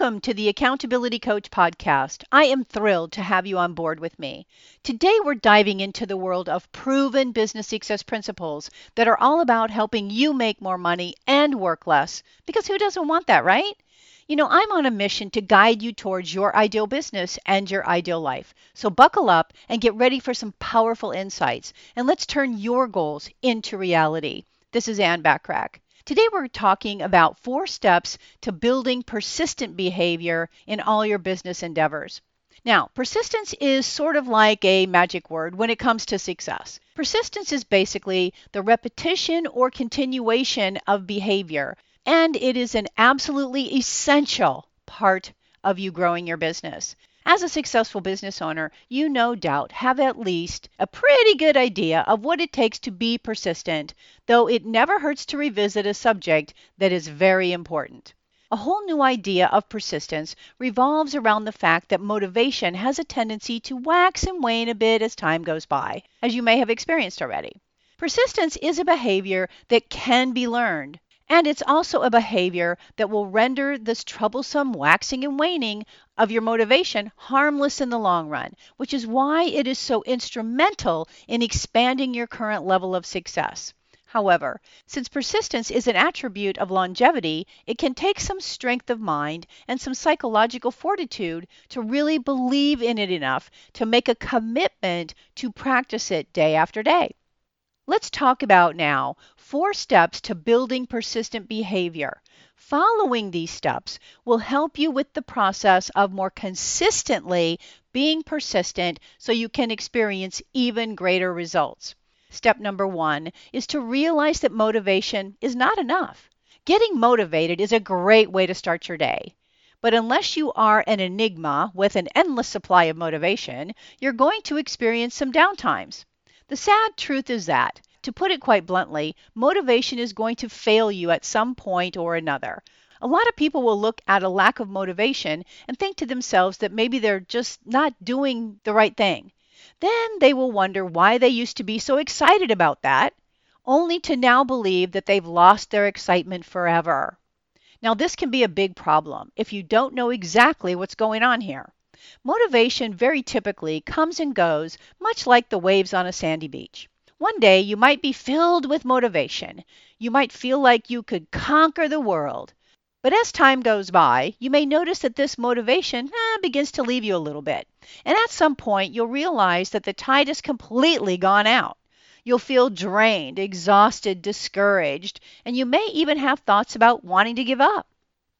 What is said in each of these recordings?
Welcome to the Accountability Coach podcast. I am thrilled to have you on board with me. Today, we're diving into the world of proven business success principles that are all about helping you make more money and work less. Because who doesn't want that, right? You know, I'm on a mission to guide you towards your ideal business and your ideal life. So buckle up and get ready for some powerful insights. And let's turn your goals into reality. This is Ann Bachrach. Today, we're talking about four steps to building persistent behavior in all your business endeavors. Now, persistence is sort of like a magic word when it comes to success. Persistence is basically the repetition or continuation of behavior, and it is an absolutely essential part of you growing your business. As a successful business owner, you no doubt have at least a pretty good idea of what it takes to be persistent, though it never hurts to revisit a subject that is very important. A whole new idea of persistence revolves around the fact that motivation has a tendency to wax and wane a bit as time goes by, as you may have experienced already. Persistence is a behavior that can be learned. And it's also a behavior that will render this troublesome waxing and waning of your motivation harmless in the long run, which is why it is so instrumental in expanding your current level of success. However, since persistence is an attribute of longevity, it can take some strength of mind and some psychological fortitude to really believe in it enough to make a commitment to practice it day after day. Let's talk about now four steps to building persistent behavior. Following these steps will help you with the process of more consistently being persistent so you can experience even greater results. Step number one is to realize that motivation is not enough. Getting motivated is a great way to start your day. But unless you are an enigma with an endless supply of motivation, you're going to experience some downtimes. The sad truth is that, to put it quite bluntly, motivation is going to fail you at some point or another. A lot of people will look at a lack of motivation and think to themselves that maybe they're just not doing the right thing. Then they will wonder why they used to be so excited about that, only to now believe that they've lost their excitement forever. Now, this can be a big problem if you don't know exactly what's going on here. Motivation very typically comes and goes, much like the waves on a sandy beach. One day you might be filled with motivation. You might feel like you could conquer the world. But as time goes by, you may notice that this motivation eh, begins to leave you a little bit. And at some point, you'll realize that the tide has completely gone out. You'll feel drained, exhausted, discouraged, and you may even have thoughts about wanting to give up.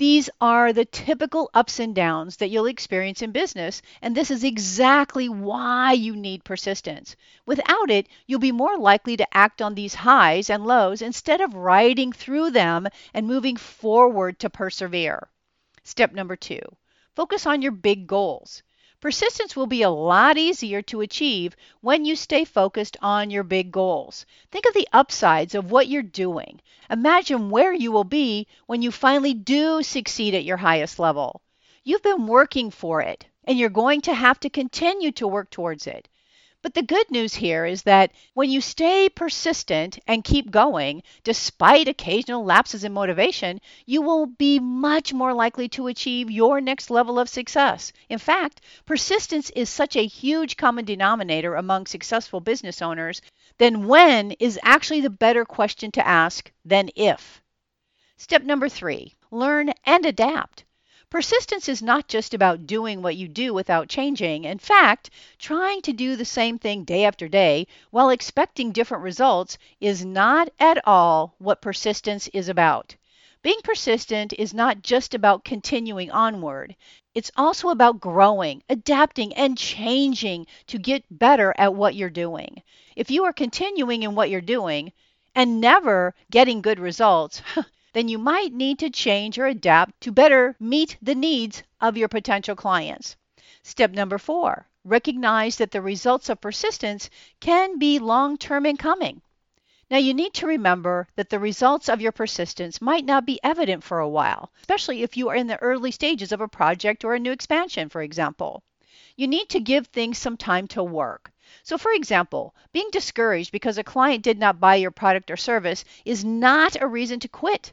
These are the typical ups and downs that you'll experience in business, and this is exactly why you need persistence. Without it, you'll be more likely to act on these highs and lows instead of riding through them and moving forward to persevere. Step number two focus on your big goals. Persistence will be a lot easier to achieve when you stay focused on your big goals. Think of the upsides of what you're doing. Imagine where you will be when you finally do succeed at your highest level. You've been working for it, and you're going to have to continue to work towards it. But the good news here is that when you stay persistent and keep going, despite occasional lapses in motivation, you will be much more likely to achieve your next level of success. In fact, persistence is such a huge common denominator among successful business owners, then when is actually the better question to ask than if. Step number three learn and adapt. Persistence is not just about doing what you do without changing. In fact, trying to do the same thing day after day while expecting different results is not at all what persistence is about. Being persistent is not just about continuing onward. It's also about growing, adapting, and changing to get better at what you're doing. If you are continuing in what you're doing and never getting good results, then you might need to change or adapt to better meet the needs of your potential clients. Step number four recognize that the results of persistence can be long term in coming. Now, you need to remember that the results of your persistence might not be evident for a while, especially if you are in the early stages of a project or a new expansion, for example. You need to give things some time to work. So, for example, being discouraged because a client did not buy your product or service is not a reason to quit.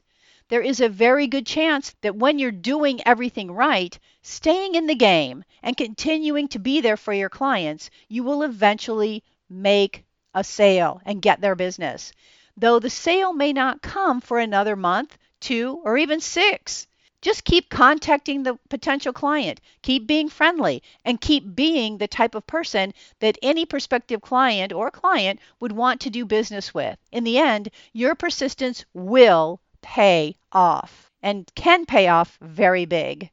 there is a very good chance that when you're doing everything right, staying in the game and continuing to be there for your clients, you will eventually make a sale and get their business. Though the sale may not come for another month, two, or even six. Just keep contacting the potential client, keep being friendly, and keep being the type of person that any prospective client or client would want to do business with. In the end, your persistence will pay off and can pay off very big.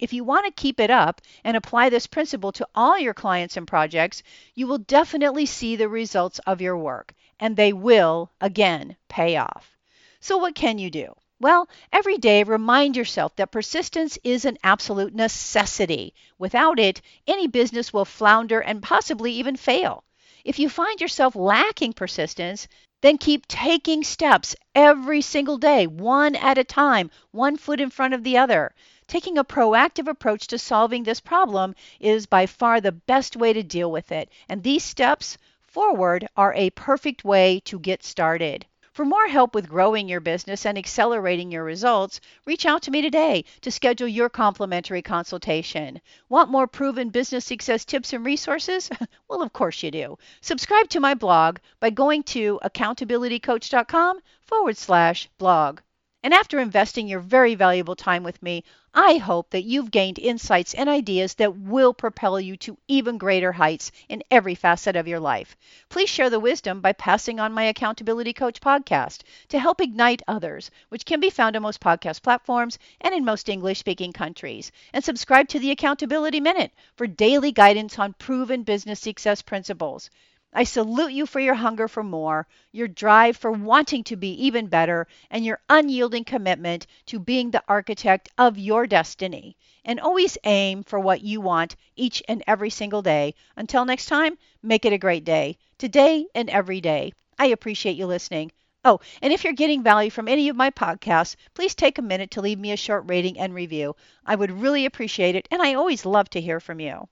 If you want to keep it up and apply this principle to all your clients and projects, you will definitely see the results of your work, and they will, again, pay off. So, what can you do? Well, every day remind yourself that persistence is an absolute necessity. Without it, any business will flounder and possibly even fail. If you find yourself lacking persistence, then keep taking steps every single day, one at a time, one foot in front of the other. Taking a proactive approach to solving this problem is by far the best way to deal with it, and these steps forward are a perfect way to get started. For more help with growing your business and accelerating your results, reach out to me today to schedule your complimentary consultation. Want more proven business success tips and resources? well, of course you do. Subscribe to my blog by going to accountabilitycoach.com forward slash blog. And after investing your very valuable time with me, I hope that you've gained insights and ideas that will propel you to even greater heights in every facet of your life. Please share the wisdom by passing on my Accountability Coach podcast to help ignite others, which can be found on most podcast platforms and in most English speaking countries. And subscribe to the Accountability Minute for daily guidance on proven business success principles. I salute you for your hunger for more, your drive for wanting to be even better, and your unyielding commitment to being the architect of your destiny. And always aim for what you want each and every single day. Until next time, make it a great day, today and every day. I appreciate you listening. Oh, and if you're getting value from any of my podcasts, please take a minute to leave me a short rating and review. I would really appreciate it, and I always love to hear from you.